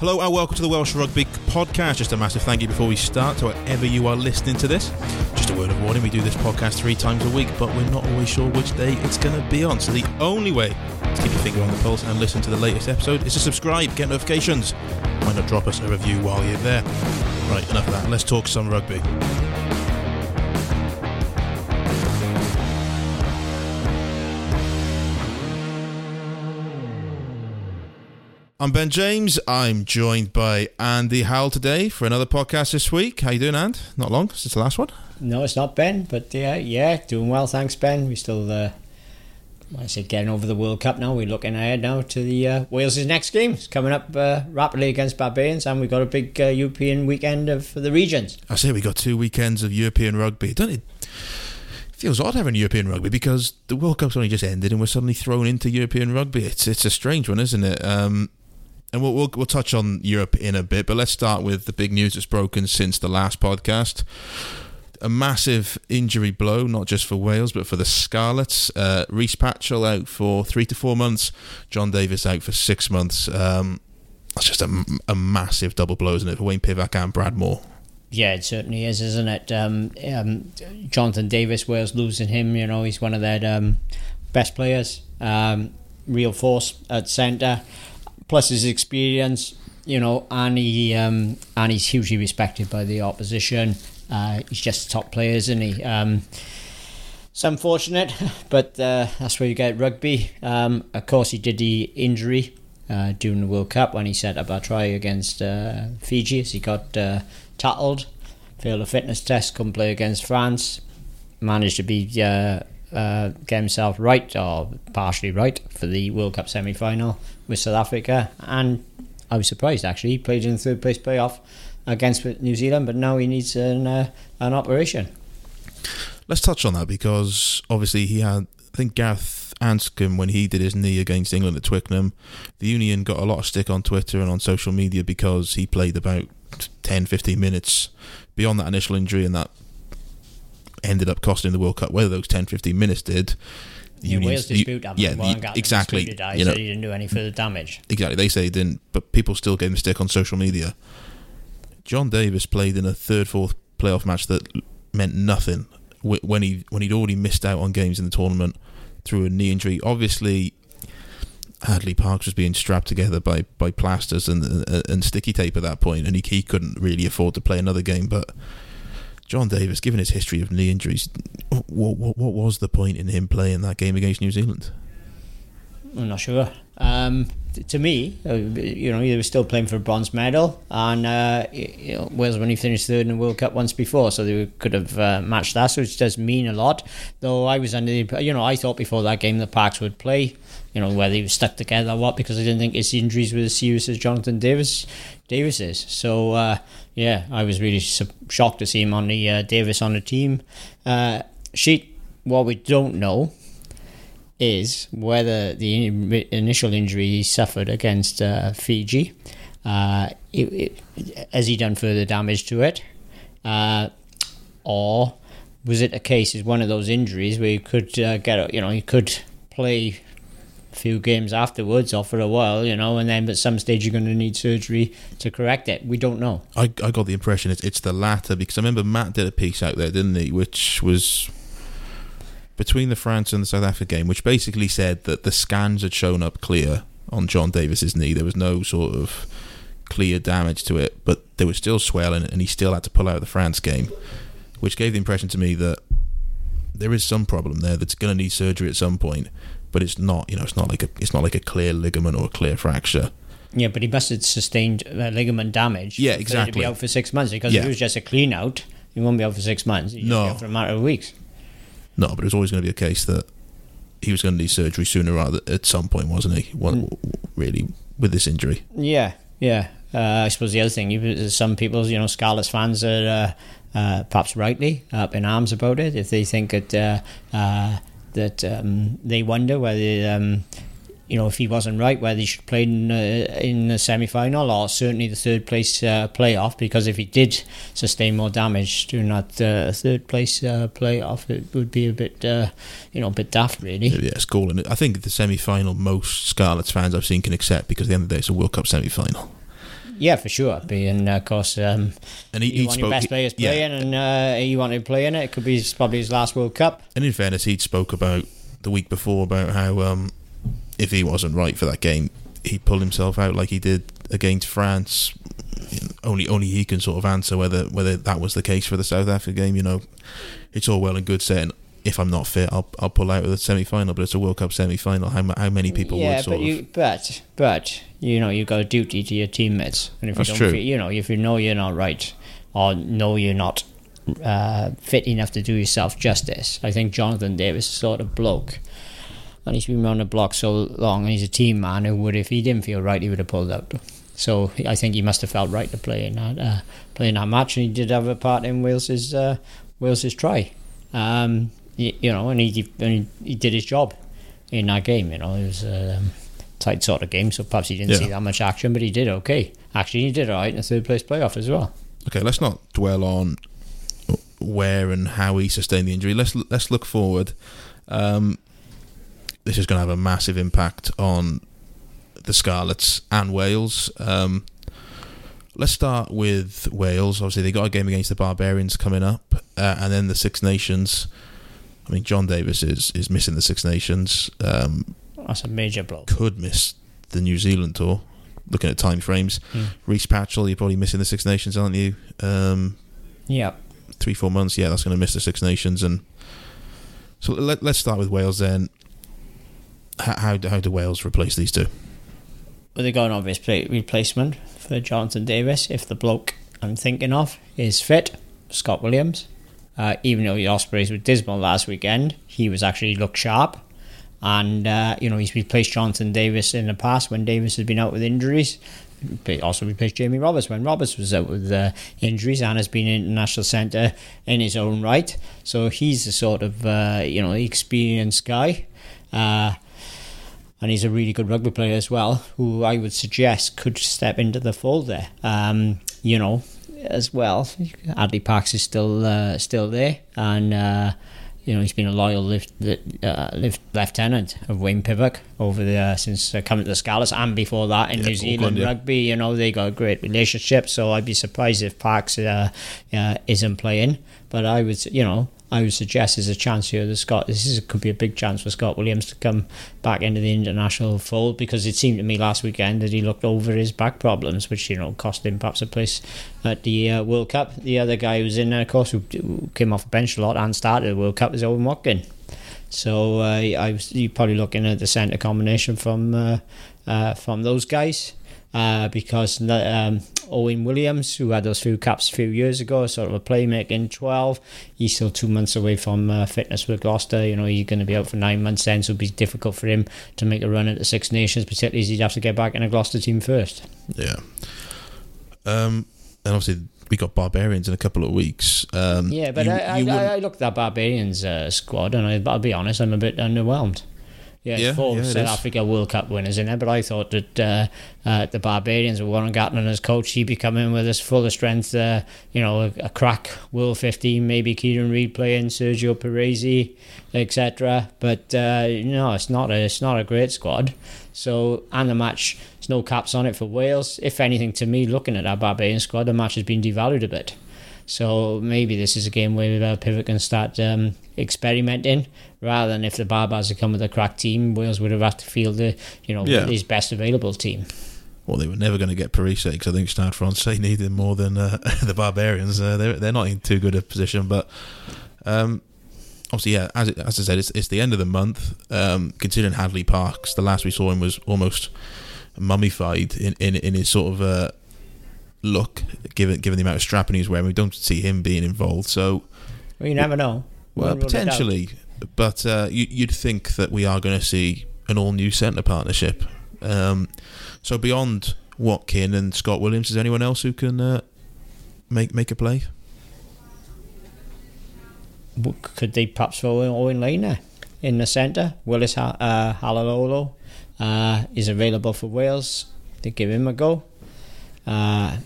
Hello and welcome to the Welsh Rugby Podcast. Just a massive thank you before we start to wherever you are listening to this. Just a word of warning, we do this podcast three times a week, but we're not always sure which day it's going to be on. So the only way to keep your finger on the pulse and listen to the latest episode is to subscribe, get notifications. Why not drop us a review while you're there? Right, enough of that. Let's talk some rugby. I'm Ben James. I'm joined by Andy Howell today for another podcast this week. How you doing, And? Not long since the last one. No, it's not Ben, but yeah, yeah, doing well. Thanks, Ben. We're still, uh, I said, getting over the World Cup now. We're looking ahead now to the uh, Wales' next game. It's coming up uh, rapidly against Barbarians, and we've got a big uh, European weekend of the regions. I say we got two weekends of European rugby. Don't it? Feels odd having European rugby because the World Cup's only just ended and we're suddenly thrown into European rugby. It's it's a strange one, isn't it? Um, and we'll, we'll, we'll touch on Europe in a bit, but let's start with the big news that's broken since the last podcast. A massive injury blow, not just for Wales, but for the Scarlets. Uh, Rhys Patchell out for three to four months. John Davies out for six months. Um, that's just a, a massive double blow, isn't it, for Wayne Pivac and Brad Mooar? Yeah, it certainly is, isn't it? Um, um, Jonathan Davies, Wales losing him, you know, he's one of their um, best players. Um, real force at centre plus his experience, you know, and he um, and he's hugely respected by the opposition. Uh, he's just a top player, isn't he? Um, it's unfortunate, but uh, that's where you get rugby. Um, of course, he did the injury uh, during the World Cup when he set up a try against uh, Fiji as he got uh, tattled, failed a fitness test, couldn't play against France, managed to be uh, get himself right or partially right for the World Cup semi final with South Africa. And I was surprised actually. He played in the third place playoff against New Zealand, but now he needs an, uh, an operation. Let's touch on that because obviously he had, I think Gareth Anscombe, when he did his knee against England at Twickenham, the Union got a lot of stick on Twitter and on social media because he played about 10 15 minutes beyond that initial injury and that ended up costing the World Cup. Whether those 10, 15 minutes did, yeah, Wales dispute. Yeah, well, exactly. Disputed, you know, he didn't do any further damage. Exactly. They say he didn't, but people still gave him stick on social media. John Davies played in a third, fourth playoff match that meant nothing when he when he'd already missed out on games in the tournament through a knee injury. Obviously, Hadley Parkes was being strapped together by, by plasters and, and, and sticky tape at that point, and he, he couldn't really afford to play another game. But John Davies, given his history of knee injuries, what, what, what was the point in him playing that game against New Zealand? I'm not sure. Um, to me, uh, you know, he was still playing for a bronze medal, and uh, you know, Wales when he finished third in the World Cup once before, so they could have uh, matched that, so which does mean a lot. Though I was under the, you know, I thought before that game the Parkes would play, you know, whether he was stuck together or what, because I didn't think his injuries were as serious as Jonathan Davis Davies is. So uh, yeah, I was really shocked to see him on the uh, Davies on the team uh, sheet. What we don't know is whether the initial injury he suffered against uh, Fiji uh, it, it, has he done further damage to it, uh, or was it a case is one of those injuries where you could uh, get you know you could play a few games afterwards or for a while, you know, and then at some stage you're going to need surgery to correct it. We don't know. I, I got the impression it's, it's the latter because I remember Matt did a piece out there, didn't he, which was between the France and the South Africa game, which basically said that the scans had shown up clear on John Davies's knee. There was no sort of clear damage to it, but there was still swelling, and he still had to pull out of the France game, which gave the impression to me that there is some problem there that's going to need surgery at some point but it's not you know it's not like a it's not like a clear ligament or a clear fracture. Yeah, but he must have sustained uh, ligament damage. Yeah, exactly. To be out for six months because yeah. if it was just a clean out, he won't be out for six months. He'd no, for a matter of weeks. No, but it was always going to be a case that he was going to need surgery sooner rather at some point, wasn't he? One, mm. Really, with this injury. Yeah, yeah. Uh, I suppose the other thing, some people, you know, Scarlets fans are uh, uh, perhaps rightly up in arms about it if they think that uh, uh, that um, they wonder whether um, you know if he wasn't right whether he should play in uh, in the semi final or certainly the third place uh, playoff because if he did sustain more damage during that uh, third place uh, playoff it would be a bit uh, you know a bit daft really. Yeah, it's cool, and I think the semi final most Scarlets fans I've seen can accept because at the end of the day it's a World Cup semi final. yeah, for sure. Being, uh, of course, um, And he, he want spoke. your best players yeah. playing, and uh, he wanted to play in it. It could be his- probably his last World Cup. And in fairness, he'd spoke about the week before about how um, if he wasn't right for that game, he'd pull himself out like he did against France. Only only he can sort of answer whether whether that was the case for the South Africa game. You know, it's all well and good saying if I'm not fit, I'll I'll pull out of the semi final, but it's a World Cup semi final. How how many people yeah, would sort but of you, but but you know you've got a duty to your teammates, and if That's you don't, true. Feel, you know, if you know you're not right, or know you're not uh, fit enough to do yourself justice, I think Jonathan Davies is sort of bloke. And he's been on the block so long, and he's a team man who would, if he didn't feel right, he would have pulled out. So I think he must have felt right to play in that, uh, play in that match, and he did have a part in Wales's uh, Wales's try. Um, you, you know, and he, and he he did his job in that game. You know, it was a um, tight sort of game, so perhaps he didn't Yeah. see that much action, but he did okay. Actually, he did all right in the third place playoff as well. Okay, let's not dwell on where and how he sustained the injury. Let's let's look forward. Um, this is going to have a massive impact on the Scarlets and Wales. Um, let's start with Wales. Obviously, they got a game against the Barbarians coming up, uh, and then the Six Nations. I mean, John Davies is is missing the Six Nations. Um, That's a major blow. could miss the New Zealand tour. Looking at time frames, Mm. Rhys Patchell, you're probably missing the Six Nations, aren't you? Um, Yeah. three four months yeah that's going to miss the six nations and so let, let's start with wales then how, how, do- how do wales replace these two Well, they got an obvious replacement for Jonathan Davies if the bloke I'm thinking of is fit, Scott Williams. Uh, even though the Ospreys were dismal last weekend, he was actually looked sharp. And, uh, you know, he's replaced Jonathan Davies in the past when Davies has been out with injuries. He also replaced Jamie Roberts when Roberts was out with uh, injuries and has been in international centre in his own right. So he's the sort of, uh, you know, experienced guy. Uh, and he's a really good rugby player as well, who I would suggest could step into the fold there. Um, you know, as well, Adley Parkes is still uh, still there, and uh, you know he's been a loyal lift, uh, lift lieutenant of Wayne Pivac over there since uh, coming to the Scarlets, and before that in Yeah, New Zealand Auckland, yeah. rugby. You know they got a great relationship, so I'd be surprised if Parkes uh, uh, isn't playing. But I would, you know, I would suggest there's a chance here that Scott. This is, could be a big chance for Scott Williams to come back into the international fold because it seemed to me last weekend that he looked over his back problems, which you know cost him perhaps a place at the uh, World Cup. The other guy who was in there, of course, who, who came off the bench a lot and started the World Cup was Owen Watkin. So uh, I was you're probably looking at the centre combination from uh, uh, from those guys. Uh, because um, Owen Williams, who had those few caps a few years ago, sort of a playmaker in 12, he's still two months away from uh, fitness with Gloucester. You know, he's going to be out for nine months then, so it'll be difficult for him to make a run at the Six Nations, particularly as he'd have to get back in a Gloucester team first. yeah um, and obviously we got barbarians in a couple of weeks um, Yeah, but you- I, you I, I, I looked at that Barbarians uh, squad, and I, I'll be honest, I'm a bit underwhelmed. Yeah, Yeah, it's four yeah, South is. Africa World Cup winners in there, but I thought that uh, uh, the Barbarians with Warren Gatland as coach, he'd be coming with as full of strength, uh, you know, a, a crack World 15, maybe Kieran Read playing, Sergio Parisse, etc. But uh, no, it's not a it's not a great squad. So and the match, there's no caps on it for Wales. If anything, to me, looking at that Barbarian squad, the match has been devalued a bit. So maybe this is a game where uh, Pivac can start um, experimenting rather than if the Barbars had come with a crack team, Wales would have had to field the you know Yeah. his best available team. well they were never going to get Parisse because I think Stade Francais need him more than uh, the barbarians uh, they're, they're not in too good a position but um, obviously yeah as, it, as I said it's, it's the end of the month um, considering Hadley Parkes the last we saw him was almost mummified in, in, in his sort of uh, look given given the amount of strapping he's wearing we don't see him being involved so Well, you never know. well Won't rule it out. potentially but uh, you, you'd think that we are going to see an all new centre partnership um, so beyond Watkin and Scott Williams is anyone else who can uh, make make a play Could they perhaps throw in Owen Lane in the centre? Willis ha- uh, Halaholo uh, is available for Wales. They give him a go. Uh,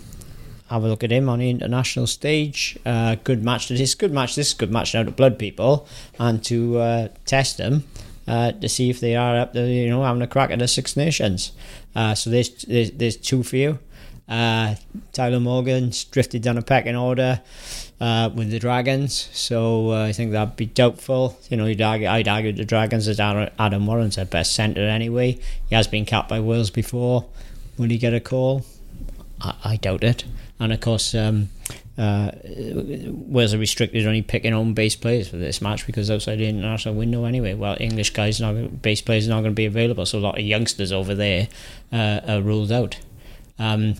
have a look at him on the international stage. Uh, good match. This is good match. This is good match now to blood people and to uh, test them uh, to see if they are up to you know having a crack at the Six Nations. Uh, so there's, there's there's two for you. Uh, Tyler Morgan's drifted down a pecking order uh, with the Dragons, so I think that'd be doubtful. You know, argue, I'd argue the Dragons as Adam Warren's their best centre anyway. He has been capped by Wales before. Will he get a call? I, I doubt it. And of course, um, uh, Wales are restricted only picking home base players for this match because outside the international window anyway. Well, English guys not base players are not going to be available, so a lot of youngsters over there uh, are ruled out. Um,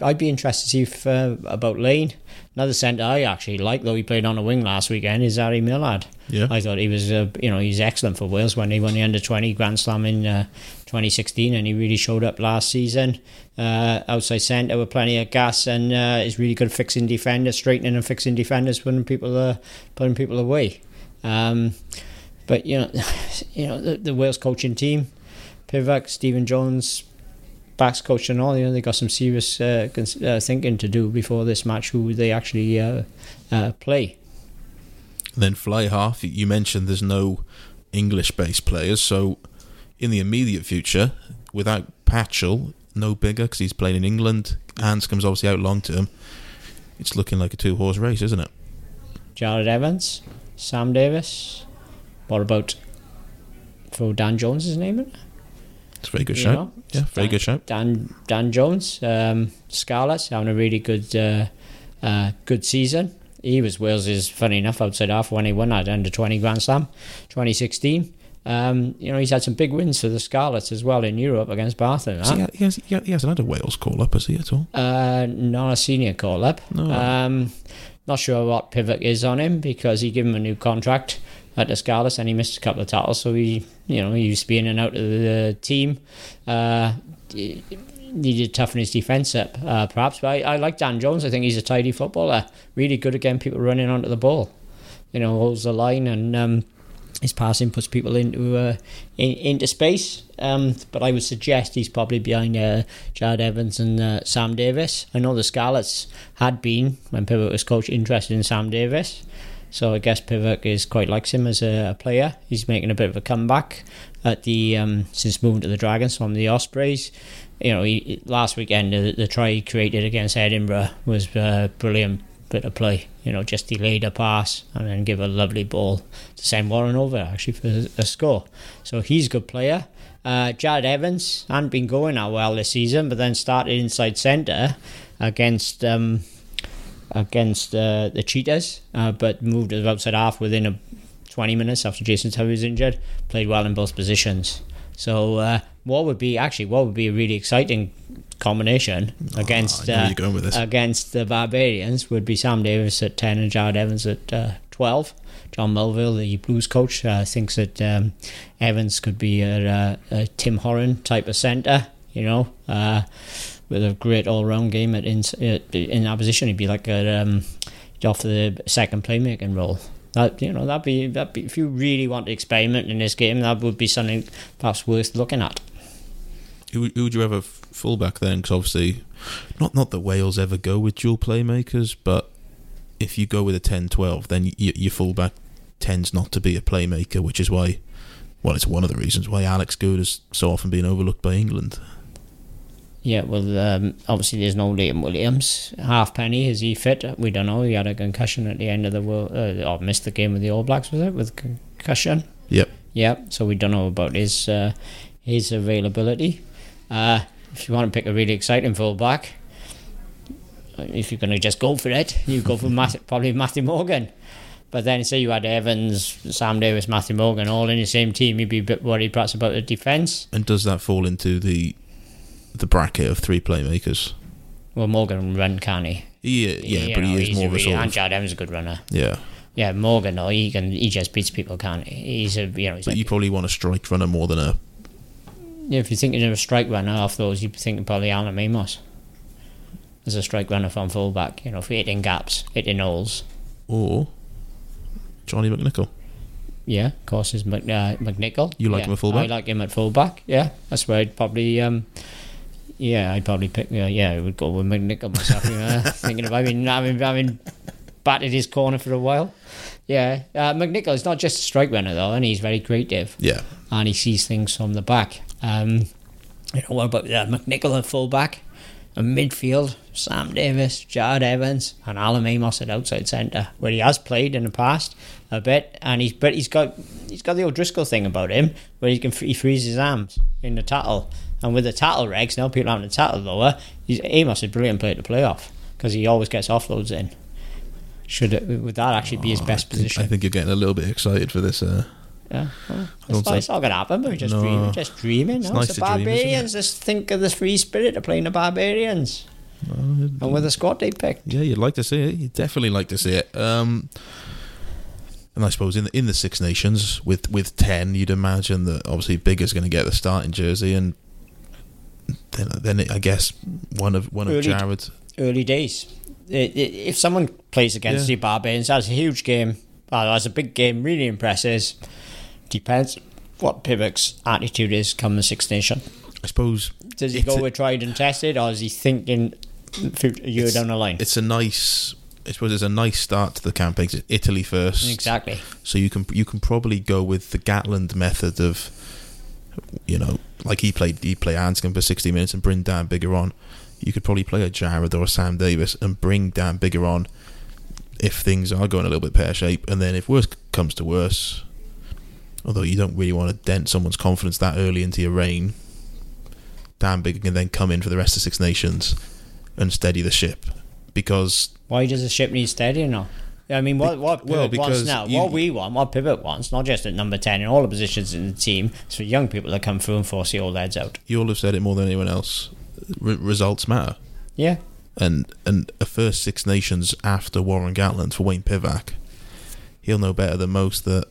I'd be interested to see if, uh, about Lane. Another centre I actually like, though he played on the wing last weekend, is Harri Millard. Yeah. I thought he was, uh, you know, he's excellent for Wales when he won the under 20 Grand Slam in uh, 2016, and he really showed up last season. Uh, outside centre with plenty of gas, and uh, is really good fixing defenders, straightening and fixing defenders, putting people, uh, putting people away. Um, but you know, you know the, the Wales coaching team, Pivac, Stephen Jones, backs coach and all, you know, they got some serious uh, cons- uh, thinking to do before this match who they actually uh, uh play. And then fly half, you mentioned there's no English based players, so in the immediate future, without Patchell, no Biggar because he's playing in England, Anscombe's obviously out long term, it's looking like a two horse race, isn't it? Jarrod Evans, Sam Davies. What about for Dan Jones' name in? It's a very good show. Know, yeah, very Dan, good show. Dan Dan Jones, um, Scarlets having a really good uh, uh, good season. He was Wales's funny enough outside half when he won that under twenty Grand Slam, twenty sixteen. Um, you know, he's had some big wins for the Scarlets as well in Europe against Bath. He, he, has, he hasn't had a Wales call up, has he at all? Uh, not a senior call up. No. Um, not sure what Pivac is on him because he gave him a new contract at the Scarlets and he missed a couple of tackles, so he, you know, he used to be in and out of the team. Uh, needed to toughen his defence up, uh, perhaps. But I, I like Dan Jones. I think he's a tidy footballer. Really good again. People running onto the ball. You know, holds the line and um, his passing puts people into uh, in, into space. Um, but I would suggest he's probably behind uh, Jarrod Evans and uh, Sam Davies. I know the Scarlets had been when Pivac was coach interested in Sam Davies. So I guess Pivac is quite likes him as a, a, player. He's making a bit of a comeback at the um, since moving to the Dragons from the Ospreys. You know, he, last weekend the, the, try he created against Edinburgh was uh, brilliant bit of play. You know, just delayed a pass and then give a lovely ball to send Warren over actually for a score. So he's a good player. Uh, Jarrod Evans hadn't been going that well this season, but then started inside centre against. Um, against uh, the Cheetahs, uh, but moved to the outside half within a 20 minutes after Jason Tovey was injured. Played well in both positions. So uh, what would be actually what would be a really exciting combination oh, against uh, against the Barbarians would be Sam Davies at 10 and Jarrod Evans at uh, 12. John Mulvihill, the Blues coach, uh, thinks that um, Evans could be a, a, Tim Horan type of centre, you know with a great all round game at in in opposition. He'd be like a um, off the second playmaking role. That you know that'd be that be if you really want to experiment in this game, that would be something perhaps worth looking at. Who, who would you have a fullback then? Because obviously, not not that Wales ever go with dual playmakers, but if you go with a 10-12, then you, your fullback tends not to be a playmaker, which is why, well, it's one of the reasons why Alex Goode has so often been overlooked by England. Yeah, well, um, obviously there's no Liam Williams. Halfpenny, is he fit? We don't know. He had a concussion at the end of the world, uh, or missed the game with the All Blacks, was it? With concussion? Yep. Yep. So we don't know about his uh, his availability. Uh, if you want to pick a really exciting fullback, if you're going to just go for it, you go for Matt, probably Matthew Morgan. But then, say you had Evans, Sam Davies, Matthew Morgan all in the same team, you'd be a bit worried perhaps about the defence. And does that fall into the the bracket of three playmakers. Well, Morgan run, can he? Yeah, yeah, but he is more of a sort and Evans is a good runner. Yeah. Yeah, Morgan, or he can, he just beats people, can't he? He's a, you know. but like, you probably want a strike runner more than a. Yeah, if you're thinking of a strike runner off those, you'd be thinking probably Hallam Amos as a strike runner from fullback. You know, for hitting gaps, hitting holes. Or Johnny McNicholl. Yeah, of course, is Mc, uh, McNicholl. You like yeah, him at fullback? I like him at fullback. Yeah, that's where I'd probably. Um, yeah, I'd probably pick. Uh, yeah, I would go with McNicholl myself. You know, thinking of having having having batted his corner for a while. Yeah, uh, McNicholl is not just a strike runner though, and he's very creative. Yeah, and he sees things from the back. Um, you know, what about uh, McNicholl at fullback? And midfield, Sam Davies, Jarrod Evans, and Hallam Amos at outside centre, where he has played in the past a bit, and he's but he's got he's got the O'Driscoll thing about him, where he can he frees his arms in the tackle, and with the tackle regs now people having the tackle lower, he's, Amos is a brilliant player to play off because he always gets offloads in. Should it, would that actually be his best I think, position? I think you're getting a little bit excited for this. Uh, Yeah, well, it's, not, say- it's not going to happen. But we're just No. dreaming. Just dreaming. It's no, nice it's to the dream, barbarians. Just think of the free spirit of playing the barbarians, and with the squad they picked. yeah, you'd like to see it. You'd definitely like to see it. Um, and I suppose in the, in the Six Nations with with ten, you'd imagine that obviously Biggar's going to get the starting jersey, and then then I guess one of one of Early- Jarrod's. Early days. If someone plays against Yeah. the barbarians, that's a huge game. Uh, that's a big game. Really impresses. Depends what Pivac's attitude is come the Six Nation. I suppose Does he go a- with tried and tested, or is he thinking a year down the line? it's a nice. I suppose it's a nice start to the campaign. it's Italy first, Exactly. So you can you can probably go with the Gatland method of, you know, like he played he played Anscombe for sixty minutes and bring Dan Biggar on. You could probably play a Jarrod or a Sam Davies and bring Dan Biggar on if things are going a little bit pear shape. and then if worse comes to worse, although you don't really want to dent someone's confidence that early into your reign, Dan Biggar can then come in for the rest of Six Nations and steady the ship because Why does the ship need steadying now? I mean, what what Pivac well, wants now, you- what we want, what Pivac wants, not just at number ten in all the positions in the team, it's for young people to come through and force the old heads out. you all have said it more than anyone else. Re- results matter. Yeah, and and a first Six Nations after Warren Gatland for Wayne Pivac, he'll know better than most that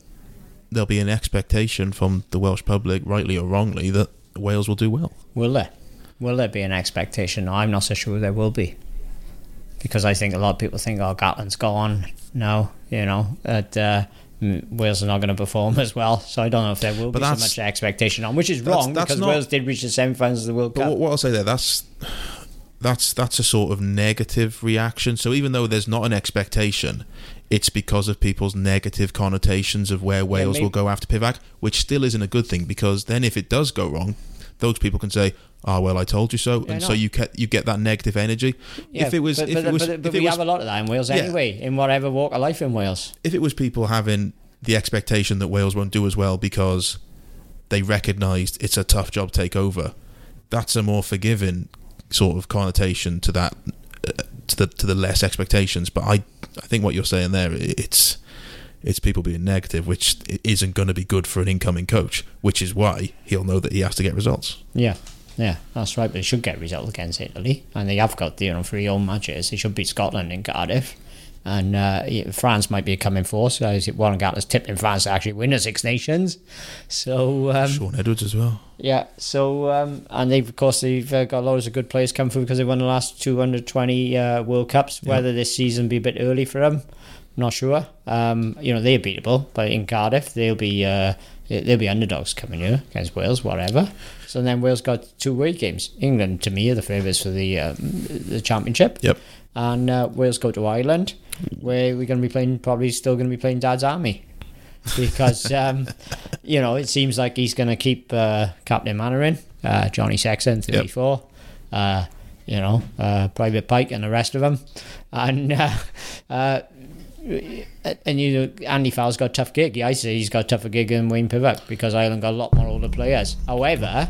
there'll be an expectation from the Welsh public, rightly or wrongly, that Wales will do well. will there? Will there be an expectation? I'm not so sure there will be, because I think a lot of people think, oh, Gatland's gone now, you know, that uh, Wales are not going to perform as well. So I don't know if there will But be so much expectation on, which is that's- wrong that's because not- Wales did reach the semi-finals of the World Cup. what, what I'll say there, that's that's that's a sort of negative reaction. So even though there's not an expectation, it's because of people's negative connotations of where Wales will go after Pivac, which still isn't a good thing because then if it does go wrong, those people can say, "Oh well, I told you so," Yeah, and so you get you get that negative energy. Yeah, if it was, but, if but, it was, but, but we was have a lot of that in Wales Yeah. anyway, in whatever walk of life in Wales. if it was people having the expectation that Wales won't do as well because they recognised it's a tough job to take over, that's a more forgiving sort of connotation to that uh, to the to the less expectations. But I I think what you're saying there it's it's people being negative, which isn't going to be good for an incoming coach. Which is why he'll know that he has to get results. Yeah, yeah, that's right. But they should get results against Italy, and they have got you know three home matches. They should beat Scotland in Cardiff, and uh, France might be a coming force. Uh, Warren Gatland's tipping France to actually win the Six Nations. So um, Shaun Edwards as well. yeah, so um, and they've of course they've uh, got loads of good players come through because they won the last two hundred twenty uh, World Cups. Whether this season be a bit early for them, not sure. Um, you know they're beatable, but in Cardiff they'll be uh, they'll be underdogs coming here against Wales, whatever. So then Wales got two away games. England to me are the favourites for the um, the championship. Yep. And uh, Wales go to Ireland, where we're going to be playing probably still going to be playing Dad's Army because um, you know it seems like he's going to keep uh, Captain Mainwaring, uh, Johnny Sexton, thirty four. Uh, you know, uh, Private Pike and the rest of them, and uh, uh, and you know Andy Farrell's got a tough gig. I say he's got a tougher gig than Wayne Pivac because Ireland got a lot more older players. However.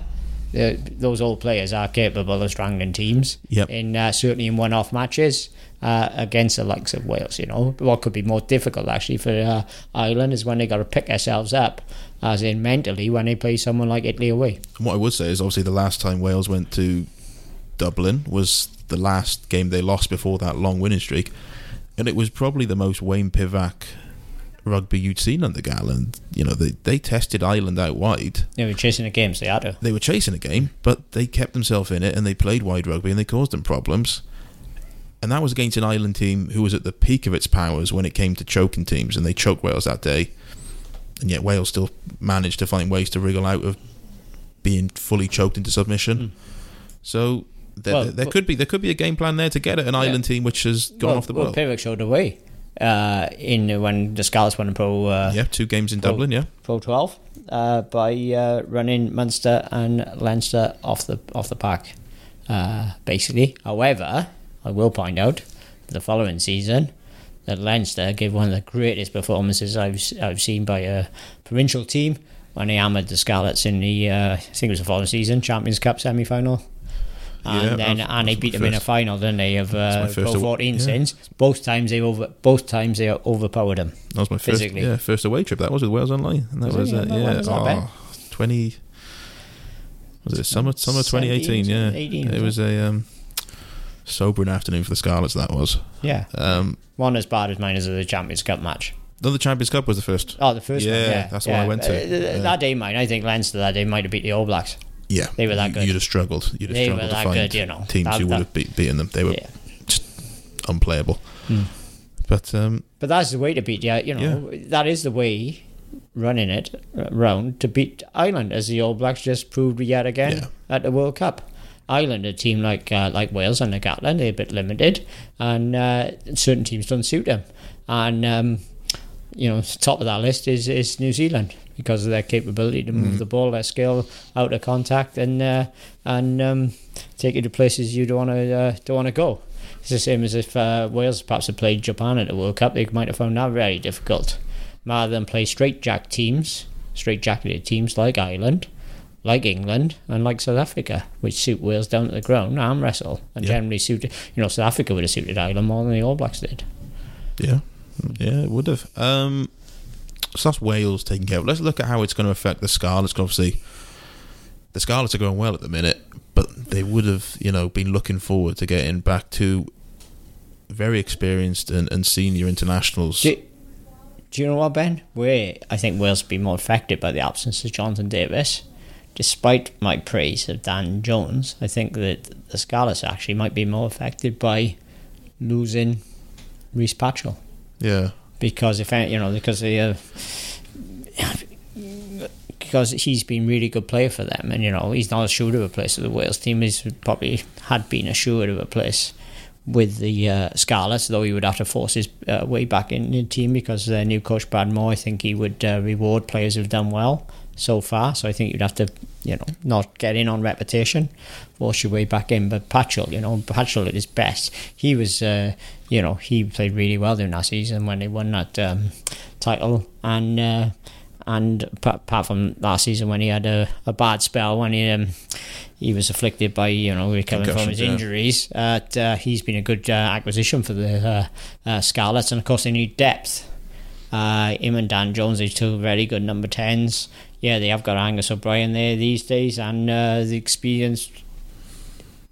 Uh, those old players are capable of strangling teams Yep. in uh, certainly in one-off matches uh, against the likes of Wales. You know, what could be more difficult actually for uh, Ireland is when they got to pick themselves up, as in mentally when they play someone like Italy away. And what I would say is obviously the last time Wales went to Dublin was the last game they lost before that long winning streak, and it was probably the most Wayne Pivac rugby you'd seen under Gatland. You know, they they tested Ireland out wide. They were chasing the games they had to. They were chasing a game, but they kept themselves in it and they played wide rugby and they caused them problems. And that was against an Ireland team who was at the peak of its powers when it came to choking teams, and they choked Wales that day. And yet Wales still managed to find ways to wriggle out of being fully choked into submission. Hmm. So there, Well, there, there but- could be there could be a game plan there to get at an Ireland team which has gone well, off the well, boil. Showed the way uh, in when the Scarlets won the Pro uh, yeah, two games in Well, Dublin. Yeah, Pro 12 uh, by uh, running Munster and Leinster off the off the pack. uh, basically. However, I will point out the following season that Leinster gave one of the greatest performances I've I've seen by a provincial team when they hammered the Scarlets in the uh, I think it was the following season Champions Cup semi final. And Yeah, then and they beat them in a final, didn't they? Of uh, my first aw- 14 yeah. since both times they over both times they overpowered them. That was my first, Physically. yeah, first away trip. That was with Wales Online, and that Was was, uh, yeah, that, oh, twenty. Was it summer? Summer 2018. Yeah, 18, it was a um, sobering afternoon for the Scarlets. That was. Yeah, Um, one as bad as mine as the Champions Cup match. no, the Champions Cup was the first. Oh, the first one. Yeah, Yeah, that's the one I went to. Uh, Yeah. That day, mine. I think Leinster that day might have beat the All Blacks. Yeah, They were that you, good. You'd have struggled. You'd have They were struggled to find good, you know. teams That- who would have beat, beaten them. They were Yeah. unplayable. Hmm. But um, But that's the way to beat. Yeah, you know, that is the way running it uh, round to beat Ireland, as the All Blacks just proved yet again Yeah. at the World Cup. Ireland, a team like uh, like Wales and the Gatland, they're a bit limited, and uh, certain teams don't suit them. And um, you know, top of that list is, is New Zealand because of their capability to move the ball, their skill out of contact, and uh, and um, take you to places you don't want to uh, don't want to go. It's the same as if uh, Wales perhaps had played Japan at the World Cup. They might have found that very difficult. Rather than play straight jack teams, straight jacketed teams like Ireland, like England, and like South Africa, which suit Wales down to the ground, arm wrestle, and Yeah. generally suited. You know, South Africa would have suited Ireland more than the All Blacks did. yeah, yeah, it would have. Um, so that's Wales taken care of. Let's look at how it's going to affect the Scarlets. Obviously, the Scarlets are going well at the minute, but they would have, you know, been looking forward to getting back to very experienced and, and senior internationals. Do, do you know what, Ben? Where I think Wales will be more affected by the absence of Jonathan Davies. Despite my praise of Dan Jones, I think that the Scarlets actually might be more affected by losing Rhys Patchell. Yeah, because if you know because they uh, because he's been really good player for them. And you know he's not assured of a place. With the Wales team he's probably had been assured of a place with the uh, Scarlets though he would have to force his uh, way back in the team because their new coach Brad Mooar I think he would uh, reward players who've done well so far. So I think you'd have to you know not get in on reputation force your way back in. But Patchell you know Patchell at his best. He was uh, you know he played really well during that season when they won that um, title. And uh, and pa- apart from last season when he had a, a bad spell when he um, he was afflicted by you know recovering from his yeah. injuries uh, uh, he's been a good uh, acquisition for the uh, uh, Scarlets. And of course they need depth. Uh, him and Dan Jones are two very good number 10s yeah they have got Angus O'Brien there these days and uh, the experienced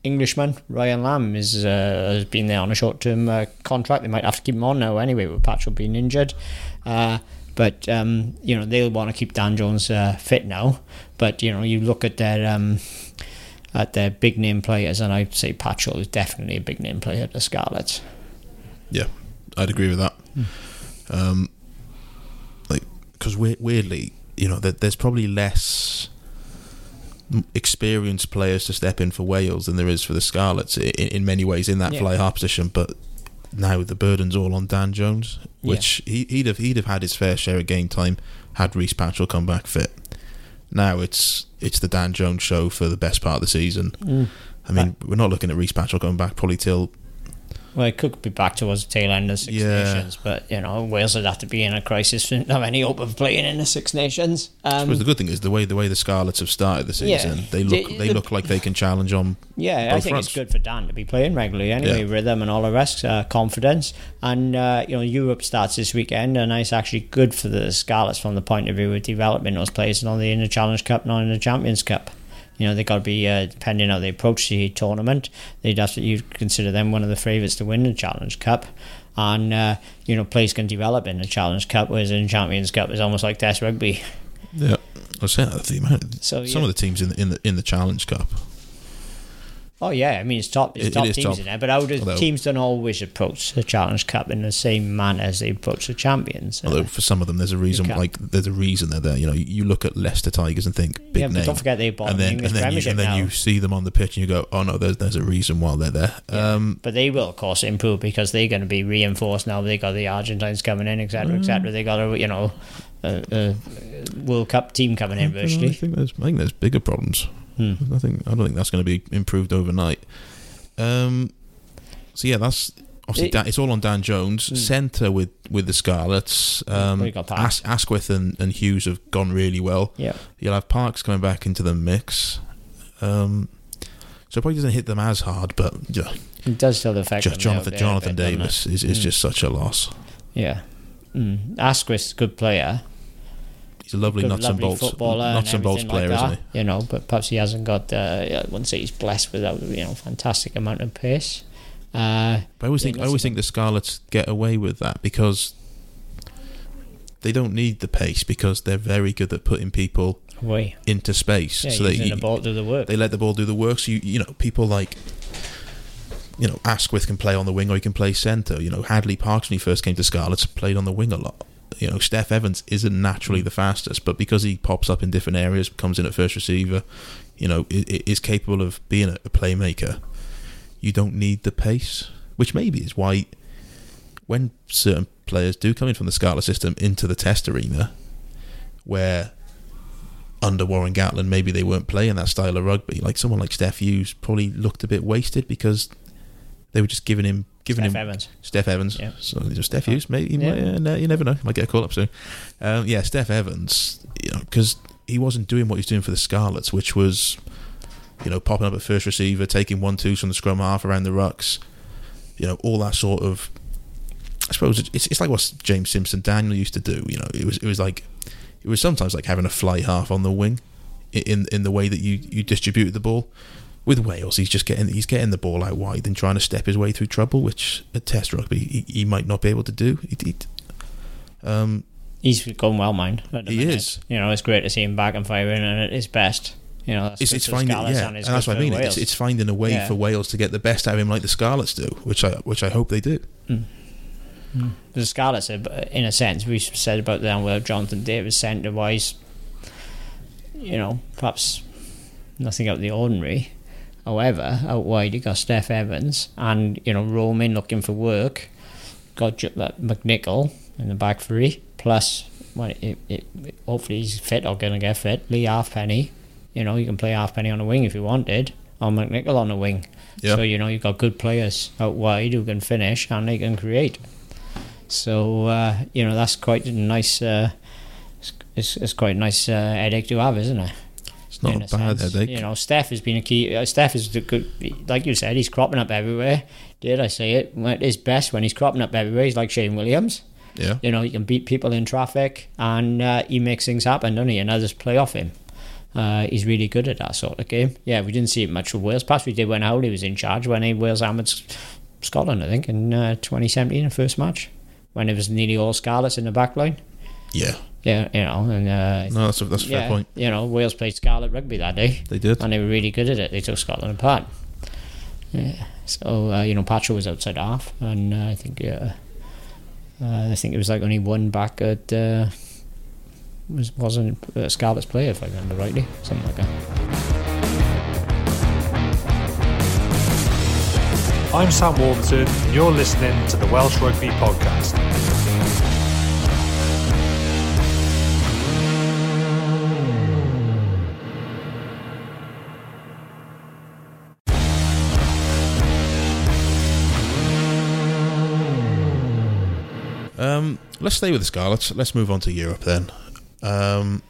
Englishman Ryan Lamb is uh, has been there on a short term uh, contract. They might have to keep him on now anyway with Patchell being injured. Uh, but um, you know they'll want to keep Dan Jones uh, fit now. But you know you look at their um, at their big name players, and I'd say Patchell is definitely a big name player at the Scarlets. Yeah, I'd agree with that. Um, like, because weirdly, you know, there's probably less m- experienced players to step in for Wales than there is for the Scarlets in, in many ways in that Yeah. fly half position. But now the burden's all on Dan Jones, which he, he'd have he'd have had his fair share of game time had Rhys Patchell come back fit. Now it's it's the Dan Jones show for the best part of the season. Mm. I mean, we're not looking at Rhys Patchell going back probably till Well, it could be back towards the tail end of Six Yeah. Nations, but you know Wales would have to be in a crisis to have any hope of playing in the Six Nations. I Um, suppose the good thing is the way the way the Scarlets have started the Yeah. season. They look The- they the- look like they can challenge on. Yeah, I think fronts. it's good for Dan to be playing regularly anyway, Yeah. rhythm and all the rest, uh, confidence. And, uh, you know, Europe starts this weekend, and it's actually good for the Scarlets from the point of view of developing those players, not only in the Challenge Cup, not in the Champions Cup. You know, they've got to be, uh, depending on how they approach the tournament, they'd have to, you'd consider them one of the favourites to win the Challenge Cup. And, uh, you know, players can develop in the Challenge Cup, whereas in Champions Cup, it's almost like Test rugby. Yeah, I was saying that the amount. So, Some yeah. of the teams in the in the in the Challenge Cup. Oh yeah, I mean it's top, it's It- it top is teams top. in there, but how do Although- teams don't always approach the Challenge Cup in the same manner as they approach the champions? Uh, Although for some of them, there's a reason. Like there's a reason they're there. You know, you look at Leicester Tigers and think big yeah, name, don't forget they bought and the then English and then, you, and then you see them on the pitch and you go, oh no, there's there's a reason why they're there. Yeah. Um, but they will, of course, improve because they're going to be reinforced now. They got the Argentines coming in, etc., Mm. etc. They got a you know a, a World Cup team coming in I think there's I think there's bigger problems. Hmm. I think I don't think that's going to be improved overnight. Um, so yeah, that's obviously It- Dan, it's all on Dan Jones. Hmm. Centre with with the Scarlets. Um, As- Asquith and, and Hughes have gone really well. Yeah. You'll have Parkes coming back into the mix. Um, so it probably doesn't hit them as hard, but yeah, It does still affect just Jonathan Jonathan? Davies is, is Mm. just such a loss. Yeah. Mm. Asquith's a good player. He's a lovely nuts and bolts, footballer nuts and, and bolts player, like that, isn't he? You know, but perhaps he hasn't got. Uh, I wouldn't say he's blessed with that. You know, fantastic amount of pace. Uh, But I always think I always think the Scarlets get away with that because they don't need the pace because they're very good at putting people away. into space. Yeah, so they the ball do the work. they let the ball do the work. So you you know people like you know Asquith can play on the wing or he can play centre. You know Hadley Parkes when he first came to Scarlets played on the wing a lot. You know Steff Evans isn't naturally mm. the fastest, but because he pops up in different areas, comes in at first receiver, you know is capable of being a, a playmaker. You don't need the pace, which maybe is why when certain players do come in from the Scarlet system into the test arena, where under Warren Gatland, maybe they weren't playing that style of rugby. Like someone like Steff Hughes probably looked a bit wasted because they were just giving him giving Steff him Evans. Steff Evans. Yeah. So Steff Hughes, maybe. He Yeah. might, uh, no, you never know. He might get a call up soon. Um, yeah, Steff Evans. You know, because he wasn't doing what he's doing for the Scarlets, which was, you know, popping up at first receiver, taking one twos from the scrum half around the rucks. You know, all that sort of. I suppose it's it's like what James Simpson Daniel used to do. You know, it was it was like it was sometimes like having a fly half on the wing, in in the way that you you distributed the ball. With Wales, he's just getting he's getting the ball out wide and trying to step his way through trouble, which at Test rugby he, he might not be able to do. He, he, um, He's going well, mind. He minute. is. You know, it's great to see him back and firing and at his best. You know, that's it's it's finding Scarlets yeah, and and that's what I mean. It's, it's finding a way Yeah. for Wales to get the best out of him, like the Scarlets do, which I which I hope they do. the Scarlets, are, in a sense, we said about them where Jonathan Davies centre wise, you know, perhaps nothing out of the ordinary. However, out wide you got Steff Evans and you know Roman looking for work. Got uh, McNicholl in the back three. Plus, well, it, it, hopefully he's fit or gonna get fit. Lee Halfpenny, you know, you can play Halfpenny on the wing if you wanted, or McNicholl on the wing. Yeah. So you know you've got good players out wide who can finish and they can create. So uh, you know that's quite a nice. Uh, it's, it's, it's quite a nice uh, headache to have, isn't it? Not a a bad sense. headache. You know, Steff has been a key. Uh, Steff is the good, like you said, he's cropping up everywhere. Did I say it? At his best when he's cropping up everywhere, he's like Shane Williams. yeah, You know, he can beat people in traffic and uh, he makes things happen, doesn't he? And others play off him. Uh, he's really good at that sort of game. Yeah, we didn't see it much with Wales. Perhaps we did when Howley was in charge, when he Wales hammered Scotland, I think, in uh, 2017, the first match, when it was nearly all Scarlets in the back line. yeah. Yeah, you know, and uh, No, that's a, that's a fair point. you know, Wales played Scarlet rugby that day They did. and they were really good at it. They took Scotland apart. Yeah. So uh, you know, Patrick was outside half, and uh, I think uh, uh, I think it was like only one back at uh, was wasn't a Scarlet's player if I remember rightly, something like that. I'm Sam Warburton, and you're listening to the Welsh Rugby Podcast. Um, let's stay with the Scarlets. Let's move on to Europe then. Um,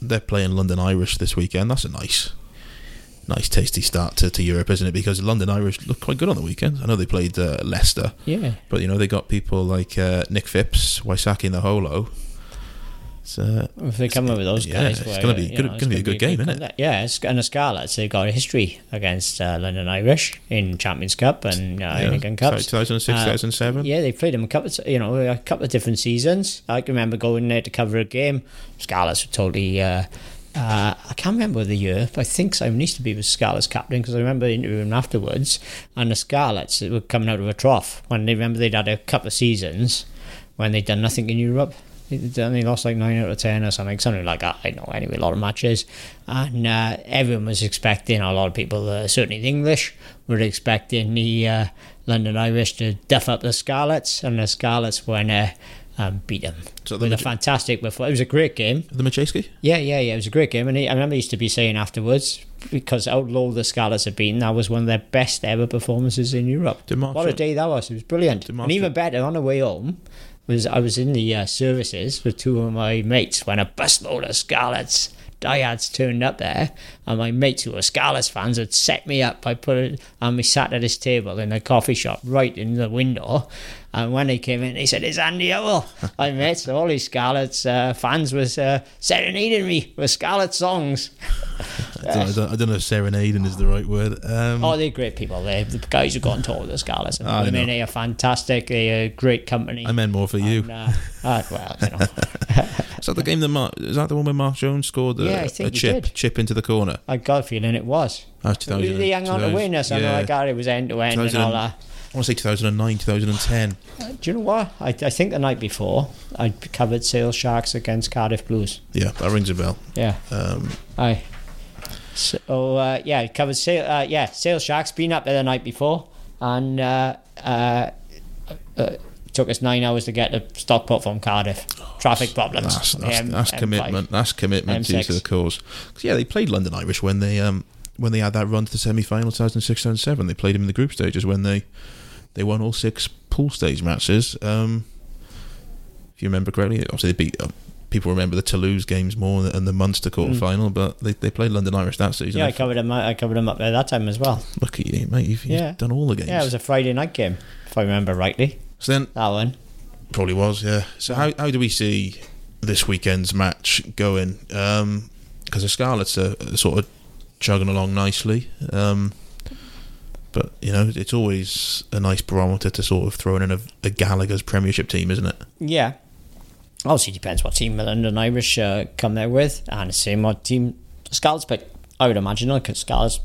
they're playing London Irish this weekend. That's a nice, nice, tasty start to, to Europe, isn't it? Because London Irish look quite good on the weekend. I know they played uh, Leicester, Yeah, but you know they got people like uh, Nick Phipps, Waisaki, Holo. Uh, if they come up with those yeah, guys, it's gonna be good- know, it's gonna be a good game, isn't it? Yeah, it's, and the Scarlets they've got a history against uh, London Irish in Champions Cup and uh, yeah, Heineken Cups. 2006, Uh, 2007. Yeah, they played them a couple, of, you know, a couple of different seasons. I can remember going there to cover a game. Scarlets were totally. Uh, uh, I can't remember the year, but I think Simon be was Scarlets captain because I remember interviewing him afterwards. And the Scarlets were coming out of a trough when they remember they'd had a couple of seasons when they'd done nothing in Europe. They'd only lost like nine out of ten or something, something like that. I know anyway, a lot of matches, and uh, everyone was expecting. A lot of people, uh, certainly the English, were expecting the uh, London Irish to duff up the Scarlets, and the Scarlets when uh, and beat them So the with a fantastic before. It was a great game. The Majeski? Yeah, yeah, yeah. It was a great game, and he, I remember he used to be saying afterwards because Outlaw the Scarlets had beaten. That was one of their best ever performances in Europe. What a day that was! It was brilliant. And even better on the way home was I was in the uh, services with two of my mates when a busload of Scarlets diehards turned up there, and my mates who were Scarlets fans had set me up. I put it, and we sat at this table in the coffee shop right in the window. And when they came in, they said, "It's Andy Howell." I met so all these Scarlets uh, fans was uh, serenading me with Scarlet songs. I, don't, I, don't, I don't know if serenading is the right word. Um, Oh, they're great people. They the guys who got on tour with the Scarlets. And I I mean, they are fantastic. They are great company. I meant more for you. And, uh, uh, well, you know, Is that the game that Mark, is that the one where Mark Jones scored a, Yeah, a chip did. chip into the corner? I got a feeling it was. That was 2000, They hung on to win us. I know yeah. I got it was end to end and all that. I want to say 2009, 2010. Do you know what? I, I think the night before I covered Sale Sharks against Cardiff Blues. Yeah, that rings a bell. Yeah, Um, aye. So uh, yeah, covered Sale. Uh, yeah, Sale Sharks been up there the night before, and uh, uh, uh, took us nine hours to get to Stockport from Cardiff. Traffic problems. that's that's, M- that's M5. commitment. That's commitment to, M6. to the cause. yeah, they played London Irish when they um when they had that run to the semi final 2006 2007. They played them in the group stages when they they won all six pool stage matches. Um, if you remember correctly, obviously they beat. Uh, people remember the Toulouse games more and the Munster quarter final, but they, they played London Irish that season. Mm. Yeah, I covered them. I covered them up there that time as well. Look at you, mate. You've, you've done all the games. Yeah, it was a Friday night game, if I remember rightly. So then That one. Probably was, yeah. So how how do we see this weekend's match going? Because the Scarlets are sort of chugging along nicely, um, but you know it's always a nice barometer to sort of throw in a, a Gallagher's Premiership team, isn't it? Yeah. Obviously, depends what team the London Irish uh, come there with, and the same what team Scarlets pick. I would imagine because Scarlets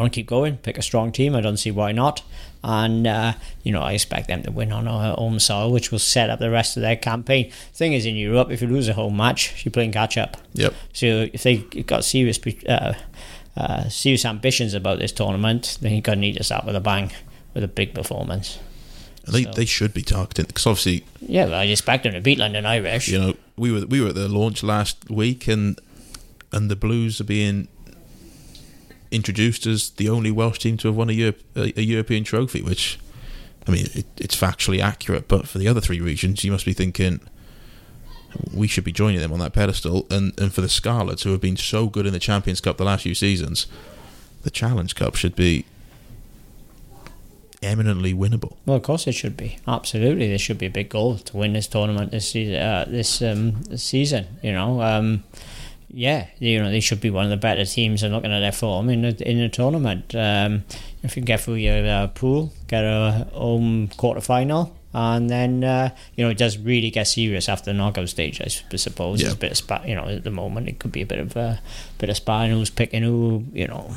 want to keep going, pick a strong team. I don't see why not. And uh, you know, I expect them to win on our home soil, which will set up the rest of their campaign. Thing is, in Europe, if you lose a home match, you're playing catch up. Yep. So if they got serious, uh, uh, serious ambitions about this tournament, then you're gonna need to start with a bang, with a big performance. They So- they should be targeting because obviously Yeah, well, I expect them to beat London Irish. you know we were we were at the launch last week and and the Blues are being introduced as the only Welsh team to have won a, Europe, a, a European trophy, which I mean it, it's factually accurate, but for the other three regions, you must be thinking we should be joining them on that pedestal. And and for the Scarlets, who have been so good in the Champions Cup the last few seasons, the Challenge Cup should be eminently winnable. Well, of course it should be. Absolutely, there should be a big goal to win this tournament this season. Uh, this, um, season, you know. Um, yeah, you know they should be one of the better teams. And looking at their form in the in the tournament, um, if you get through your uh, pool, get a home quarter final, and then uh, you know it does really get serious after the knockout stage. I suppose Yeah. There's a bit of spa, you know, at the moment it could be a bit of a bit of sparring. Who's picking who? You know,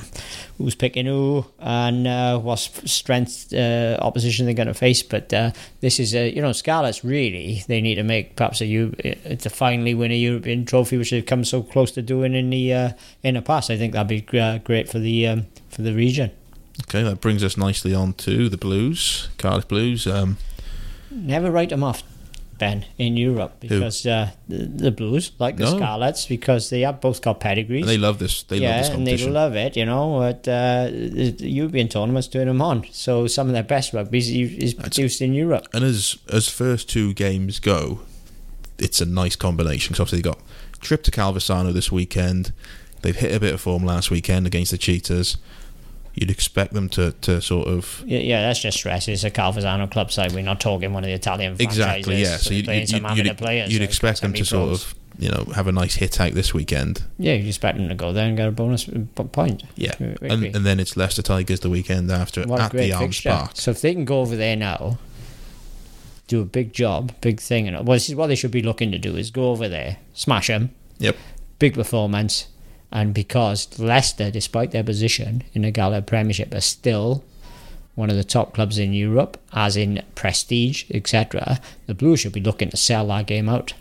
who's picking who, and uh, what strength uh, opposition they're going to face. But uh, this is a you know Scarlets really they need to make perhaps a Eu- uh, to finally win a European trophy, which they've come so close to doing in the uh, in the past. I think that'd be uh, great for the um, for the region. Okay, that brings us nicely on to the Blues, Cardiff Blues. Um, Never write them off. Ben in Europe because uh, the, the Blues like the No. Scarlets because they have both got pedigrees. and they love this. They yeah, love this and they love it, you know. But uh, the European tournaments turn them on. So some of their best rugby is, produced in Europe. and as as first two games go, it's a nice combination. Because obviously they got trip to Calvisano this weekend. They've hit a bit of form last weekend against the Cheetahs. You'd expect them to, to sort of Yeah, yeah, that's just stress. It's a Calvisano club so We're not talking one of the Italian exactly yeah. So They're you'd, you'd, you'd, players. you'd like expect them to sort of you know have a nice hit out this weekend. Yeah, you expect them to go there and get a bonus point. Yeah, Uh, and, and then it's Leicester Tigers the weekend after What at the Arms fixture. Park. So if they can go over there now, do a big job, big thing, and well, this is what they should be looking to do: is go over there, smash them, Yep. big performance, and because Leicester, despite their position in the Gala Premiership, are still one of the top clubs in Europe, as in prestige, etc. The Blues should be looking to sell that game out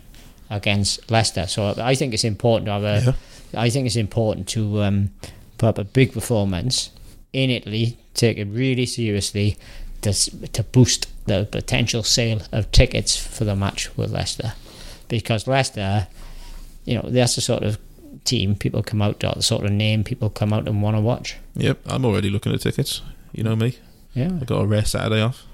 against Leicester. So I think it's important to have a. I think it's important to um, put up a big performance in Italy, take it really seriously, to to boost the potential sale of tickets for the match with Leicester, because Leicester, you know, that's the sort of team people come out the sort of name people come out and want to watch. Yep, I'm already looking at tickets. You know me. Yeah, I got a rare Saturday off.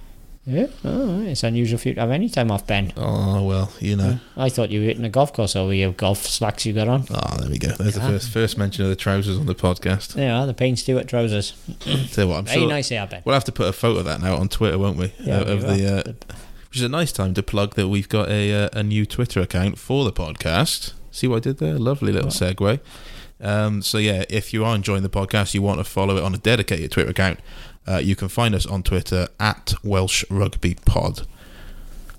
yeah. Oh, it's unusual for you to have any time off, Ben. Oh well, you know. I thought you were hitting a golf course over your golf slacks you got on. Oh, there we go. There's the first first mention of the trousers on the podcast. There are, the Payne Stewart trousers. Tell you what, I'm Very sure nice there, Ben. we'll have to put a photo of that now on Twitter, won't we? Yeah, Uh, of we the, uh, which is a nice time to plug that we've got a uh, a new Twitter account for the podcast. See what I did there? Lovely little segue. Um, so yeah, if you are enjoying the podcast, you want to follow it on a dedicated Twitter account, uh, you can find us on Twitter at Welsh Rugby Pod.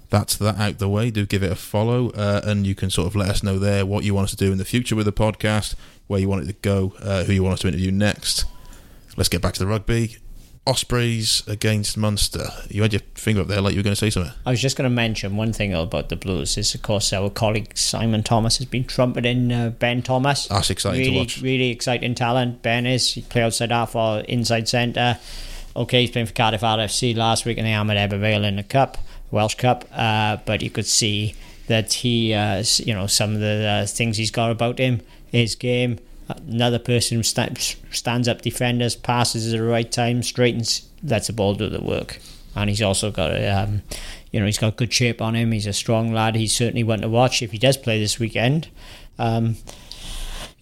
That's that out the way. Do give it a follow, uh, and you can sort of let us know there what you want us to do in the future with the podcast, where you want it to go, uh, who you want us to interview next. Let's get back to the rugby. Ospreys against Munster. You had your finger up there like you were going to say something. I was just going to mention one thing about the Blues is, of course, our colleague Simon Thomas has been trumpeting uh, Ben Thomas. That's exciting really, to watch. Really exciting talent. Ben is. He played outside half or inside centre. Okay, he's playing for Cardiff RFC last week in the Ahmed Ebbw Vale in the Cup, Welsh Cup. Uh, but you could see that he, uh, you know, some of the uh, things he's got about him, his game. Another person who stands up defenders, passes at the right time, straightens, lets the ball do the work. And he's also got, a, um, you know, he's got good shape on him. He's a strong lad. He's certainly one to watch if he does play this weekend. Um,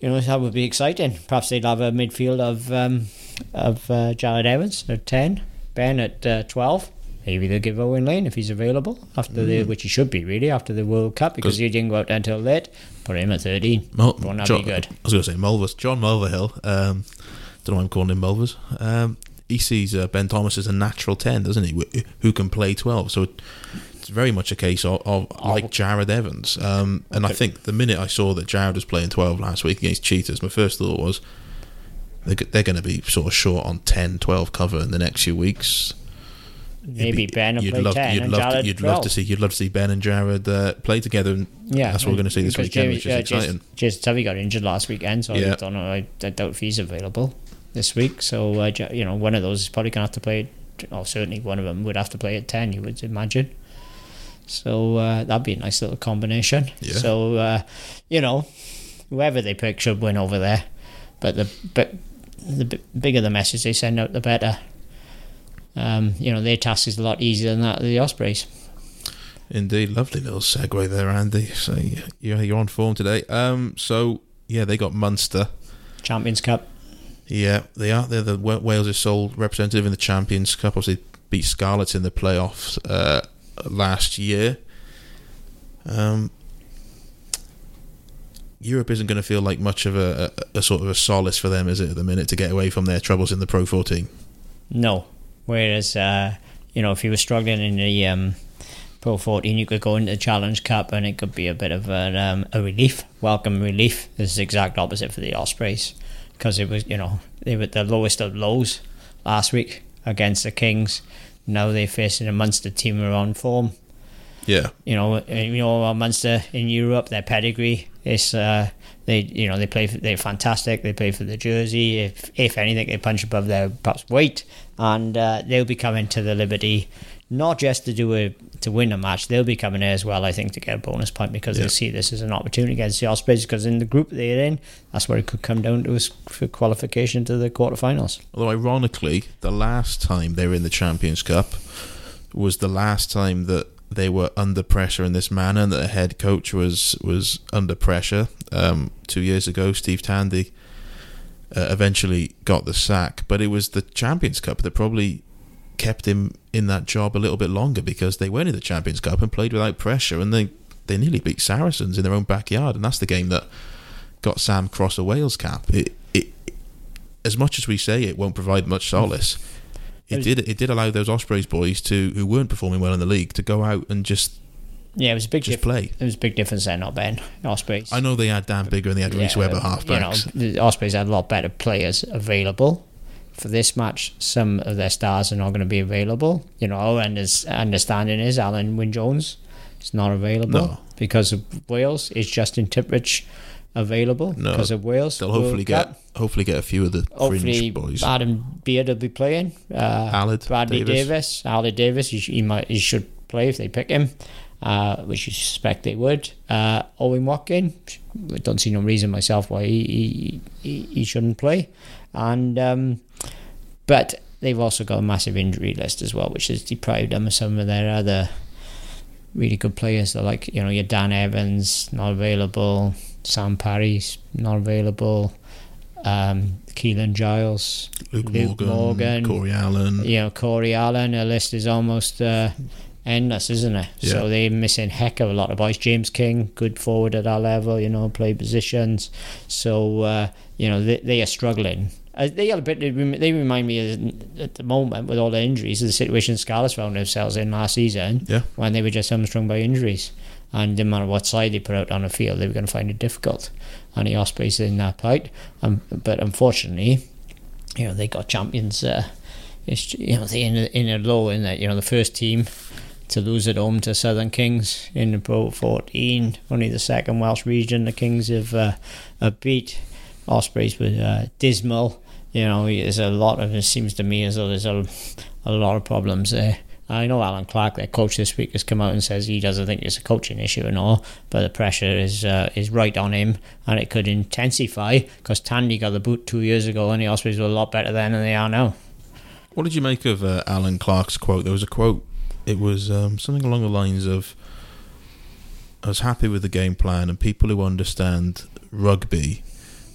you know that would be exciting. Perhaps they'd have a midfield of um, of uh, Jarrod Evans at ten, Ben at uh, twelve. Maybe they'll give Owen Lane if he's available after the, which he should be really after the World Cup because he didn't go out until late. Put him at thirteen. Mul- Won't John- be good? I was going to say Mulvers. John Mulvihill. Um, don't know why I'm calling him Mulvers. Um, he sees uh, Ben Thomas as a natural 10, doesn't he? Who can play 12. So it's very much a case of, of like Jarrod Evans. Um, and I think the minute I saw that Jarrod was playing 12 last week against Cheetahs, my first thought was they're, they're going to be sort of short on 10, 12 cover in the next few weeks. Maybe be- Ben will you'd play love, ten you'd and love Jarrod to, You'd 12. love to see. You'd love to see Ben and Jarrod uh, play together, and Yeah, that's what we're going to see this weekend, Jamie- which is uh, exciting. Jason Tovey got injured last weekend, so Yeah. I don't know. I, I doubt if he's available this week. So uh, you know, one of those is probably going to have to play. Or certainly one of them would have to play at ten. You would imagine. So uh, that'd be a nice little combination. Yeah. So uh, you know, whoever they pick should win over there. But the but the b- bigger the message they send out, the better. Um, you know, their task is a lot easier than that of the Ospreys. Indeed, lovely little segue there, Andy. So yeah, you're on form today. Um, so yeah, they got Munster. Champions Cup. Yeah, they are. They're the Wales' sole representative in the Champions Cup. Obviously, beat Scarlets in the playoffs uh, last year. Um, Europe isn't going to feel like much of a, a, a sort of a solace for them, is it, at the minute, to get away from their troubles in the Pro 14? No. Whereas, uh, you know, if you were struggling in the um, Pro 14, you could go into the Challenge Cup and it could be a bit of a, um, a relief, welcome relief. This is the exact opposite for the Ospreys because it was, you know, they were the lowest of lows last week against the Kings. Now they're facing a Munster team who are on form. Yeah, You know, uh, you know, uh, Munster in Europe, their pedigree is uh, they, you know, they play. For, they're fantastic. They play for the jersey. If if anything, they punch above their perhaps weight, and uh, they'll be coming to the Liberty not just to do a to win a match. They'll be coming there as well. I think to get a bonus point because Yeah. they'll see this as an opportunity against the Ospreys. Because in the group they're in, that's where it could come down to is for qualification to the quarterfinals. Although ironically, the last time they were in the Champions Cup was the last time that they were under pressure in this manner, and that the head coach was was under pressure. Um, two years ago, Steve Tandy uh, eventually got the sack, but it was the Champions Cup that probably kept him in that job a little bit longer because they went in the Champions Cup and played without pressure, and they they nearly beat Saracens in their own backyard, and that's the game that got Sam Cross a Wales cap. It, it, as much as we say it won't provide much solace, it did it did allow those Ospreys boys to who weren't performing well in the league to go out and just Yeah, it was a big just diff- play. It was a big difference there, not Ben Ospreys. I know they had Dan Biggar and they had Rhys Webber You know, halfbacks. the Ospreys had a lot better players available for this match. Some of their stars are not going to be available. You know, and his understanding is Alun Wyn Jones is not available No. because of Wales. Is Justin Tipuric available No. because of Wales. They'll World hopefully Cup. get hopefully get a few of the Hopefully, fringe boys. Adam Beard will be playing. Uh, Bradley Davies. Davies, Aled Davies. He, he might, he should play if they pick him, uh, which you suspect they would. Uh, Owen Watkin. I don't see no reason myself why he he, he, shouldn't play, and um, but they've also got a massive injury list as well, which has deprived them of some of their other really good players. They're like you know your Dan Evans not available, Sam Parry's not available. Um, Keelan Giles, Luke, Luke Morgan, Morgan. Corey Allen. you know, Corey Allen, the list is almost uh, endless, isn't it? Yeah. So they're missing heck of a lot of boys. James King, good forward at that level, you know, play positions. So, uh, you know, they, they are struggling. Uh, they are a bit. They remind me of, at the moment with all the injuries, of the situation Scarlets found themselves in last season Yeah. when they were just hamstrung by injuries, and no matter what side they put out on the field, they were going to find it difficult. And the Ospreys in that plight, um, but unfortunately, you know, they got champions. Uh, it's you know they in a, in a low in that you know the first team to lose at home to Southern Kings in Pro 14, only the second Welsh region. The Kings have, uh, beat Ospreys with uh, dismal. You know, there's a lot of it seems to me as though there's a, a lot of problems there. I know Allen Clarke, their coach this week, has come out and says he doesn't think it's a coaching issue and all, but the pressure is uh, is right on him, and it could intensify because Tandy got the boot two years ago, and the Ospreys were a lot better then than they are now. What did you make of uh, Allen Clarke's quote? There was a quote. It was um, something along the lines of, "I was happy with the game plan, and people who understand rugby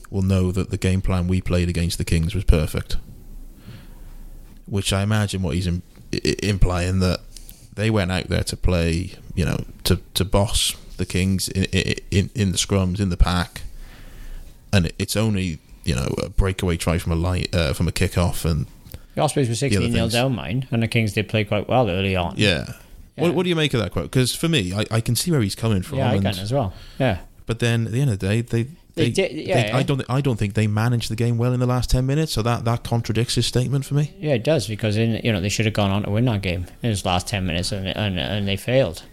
will know that the game plan we played against the Kings was perfect." Which I imagine what he's implying that they went out there to play, you know, to to boss the Kings in in, in the scrums in the pack, and it's only you know a breakaway try from a light uh, from a kick off and Ospreys were 16 0 down mine, and the Kings did play quite well early on. Yeah. Yeah. What, what do you make of that quote? Because for me, I, I can see where he's coming from. Yeah, I and- can as well. Yeah. But then at the end of the day, they. They They, did- they- yeah. I don't. I don't think they managed the game well in the last ten minutes. So that, that contradicts his statement for me. Yeah, it does because in you know they should have gone on to win that game in his last ten minutes and and, and they failed.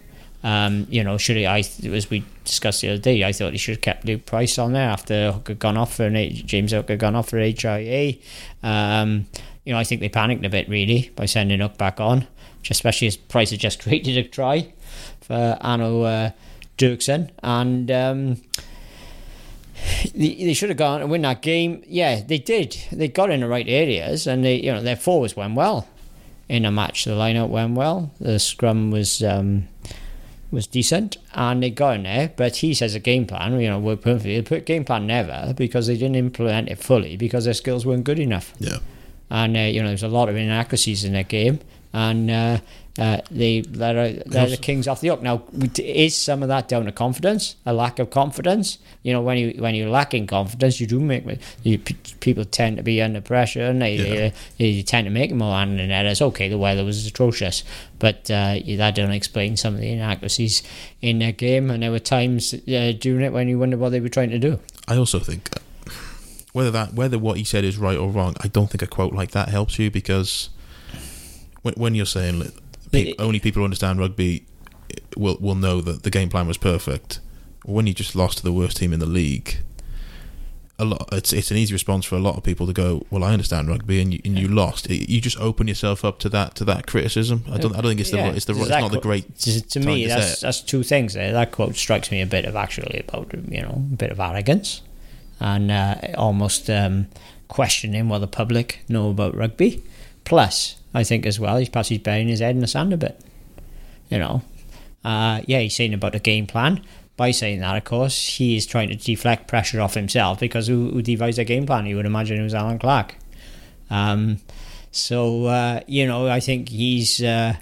Um, you know, should he? I as we discussed the other day, I thought he should have kept Luke Price on there after gone off for an James Hook had gone off for HIA. Um, you know, I think they panicked a bit really by sending Hook back on, especially as Price had just created a try for Hanno uh, Dirksen and. Um, they, they should have gone and win that game. Yeah, they did. They got in the right areas, and they, you know, their forwards went well in a match. The lineup went well. The scrum was um, was decent, and they got in there. But he says a game plan, you know, worked perfectly. The game plan never because they didn't implement it fully because their skills weren't good enough Yeah. And uh, you know there's a lot of inaccuracies in that game, and uh, uh, they uh, let the Kings off the hook. Now, is some of that down to confidence, a lack of confidence? You know, when you when you're lacking confidence, you do make you, people tend to be under pressure, and they, Yeah. they, they tend to make more hand in headers. Okay, the weather was atrocious, but uh, that doesn't explain some of the inaccuracies in their game, and there were times uh, during it when you wonder what they were trying to do. I also think uh, whether that whether what he said is right or wrong, I don't think a quote like that helps you because when, when you're saying pe- only people who understand rugby will will know that the game plan was perfect. When you just lost to the worst team in the league, a lot it's it's an easy response for a lot of people to go, well, I understand rugby, and you, and you lost. It- you just open yourself up to that to that criticism. I don't I don't think it's the Yeah, it's the it's not the great. To, me, to that's that's two things there. That quote strikes me a bit of actually about you know a bit of arrogance and uh, almost um, questioning what the public know about rugby. Plus, I think as well, he's perhaps he's burying his head in the sand a bit. You know, uh, yeah, he's saying about the game plan. By saying that, of course, he is trying to deflect pressure off himself because who, who devised a game plan? You would imagine it was Allen Clarke. Um, so uh, you know, I think he's uh,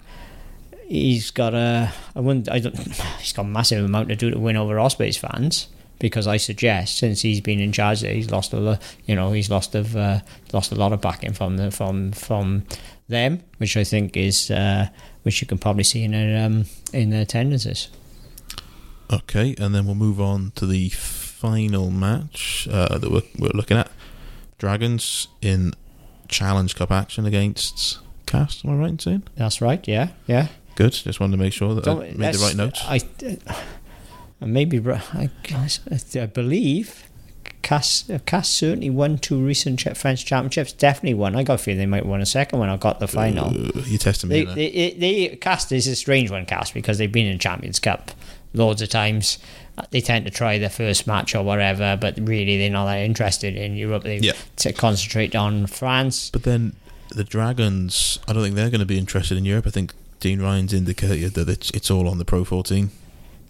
he's got a I wouldn't I don't he's got a massive amount to do to win over Ospreys fans because I suggest since he's been in charge he's lost a lot you know he's lost of uh, lost a lot of backing from the from from them which I think is uh, which you can probably see in their um, in their attendances. Okay, and then we'll move on to the final match uh, that we're, we're looking at. Dragons in Challenge Cup action against Castres. Am I right in saying? That's right. Yeah. Yeah. Good. Just wanted to make sure that I Don't- made the right notes. I, And maybe I, I believe Cass Cass certainly won two recent French championships. Definitely won. I got a feeling they might win a second one. I got the final. Uh, you testing me. They, they, they, Castres is a strange one, Castres, because they've been in Champions Cup loads of times. They tend to try their first match or whatever, but really they're not that interested in Europe. They Yeah. to concentrate on France. But then the Dragons, I don't think they're going to be interested in Europe. I think Dean Ryan's indicated that it's it's all on the Pro 14.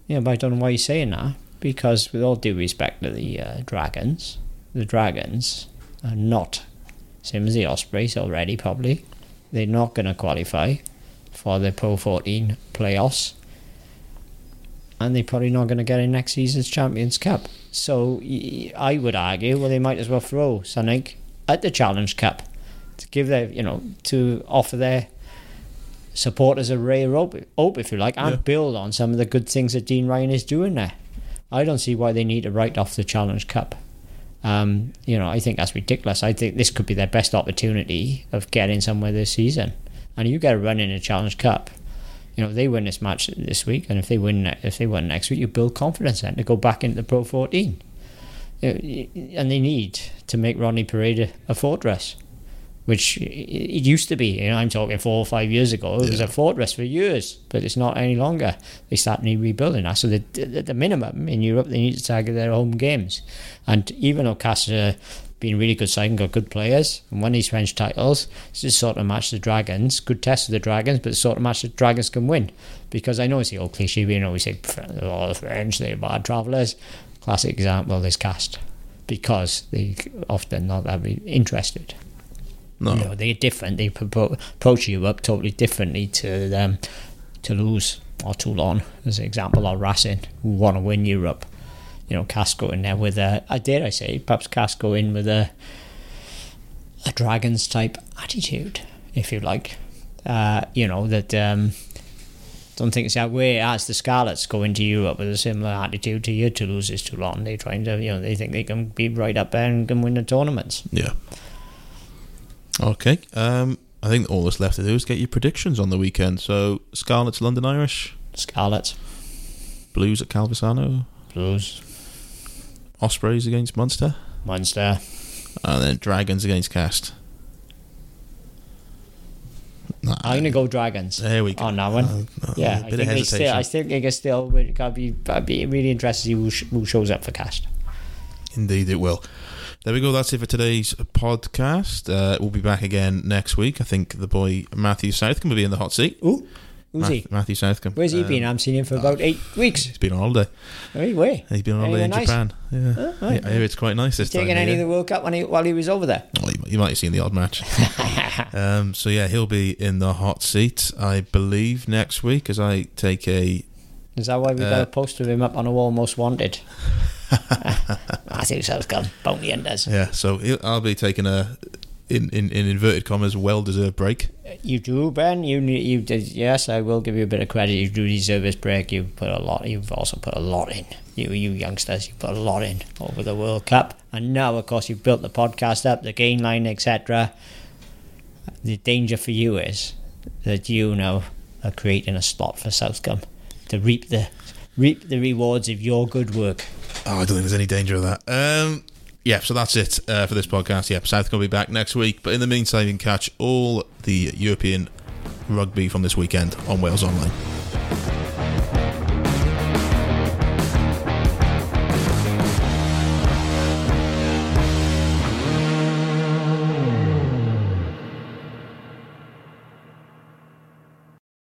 Yeah, but I don't know why you're saying that. Because with all due respect to the uh, Dragons, the Dragons are not same as the Ospreys already. Probably they're not going to qualify for the Pro 14 playoffs, and they're probably not going to get in next season's Champions Cup. So I would argue, well, they might as well throw something at the Challenge Cup to give their, you know, to offer their supporters a ray of hope, if you like, and Yeah. build on some of the good things that Dean Ryan is doing there. I don't see why they need to write off the Challenge Cup. Um, you know, I think that's ridiculous. I think this could be their best opportunity of getting somewhere this season. And you get a run in a Challenge Cup. You know, they win this match this week, and if they win, if they win next week, you build confidence then to go back into the Pro 14. You know, And they need to make Rodney Parade a- a fortress, which it used to be. You know, I'm talking four or five years ago. It was a fortress for years, but it's not any longer. They start rebuilding that. So the, at the minimum in Europe, they need to target their home games. And even though Casa been really good side and got good players and won these French titles, it's just sort of match the Dragons. Good test of the Dragons, but the sort of match the Dragons can win. Because I know it's the old cliche, we always say, oh, the French, they're bad travellers. Classic example is Castres. Because they often not that interested. No, You know, they're different. They pro- approach Europe totally differently to um, Toulouse or Toulon, as an example, or Racing, who want to win Europe. You know, Casco in there with a, I dare I say, perhaps Casco in with a a Dragons type attitude, if you like. Uh, you know that. Um, don't think it's that way as the Scarlets go into Europe with a similar attitude to your Toulouse is Toulon. They're trying to, you know, they think they can be right up there and can win the tournaments. yeah. Okay. Um, I think all that's left to do is get your predictions on the weekend. So Scarlets, London Irish, Scarlets, Blues at Calvisano, Blues, Ospreys against Munster, Munster. and then Dragons against Castres. Nah, I'm gonna go Dragons. There we go. on that one. Uh, uh, yeah, a I bit think of they still. hesitation. I still think it's still. Gotta be. I'd be really interested to see who, sh- who shows up for Castres. Indeed, it will. There we go. That's it for today's podcast. Uh, we'll be back again next week. I think the boy Matthew Southcombe will be in the hot seat. Ooh, who's he? Matthew Southcombe. Where's he Um, been? I haven't seen him for about eight weeks. He's been on holiday. Hey, where? He's been on holiday in nice? Japan. Yeah, Oh, right. I hear it's quite nice this time. Taking any of the World Cup when he, while he was over there? Well, you, you might have seen the odd match. um, so yeah, he'll be in the hot seat, I believe, next week as I take a. Is that why we got Uh, a poster of him up on a wall, most wanted? Matthew Southcombe, bounty hunters. Yeah, so I'll be taking a, in, in, in inverted commas, well-deserved break. You do, Ben. You you did. Yes, I will give you a bit of credit. You do deserve this break. You put a lot. You've also put a lot in. You you youngsters, you put a lot in over the World Cup, and now of course you've built the podcast up, the gain line, etc. The danger for you is that you now are creating a spot for Southcombe to reap the reap the rewards of your good work. Oh, I don't think there's any danger of that. Um, yeah, so that's it uh, for this podcast. Yeah, South will be back next week. But in the meantime, you can catch all the European rugby from this weekend on Wales Online.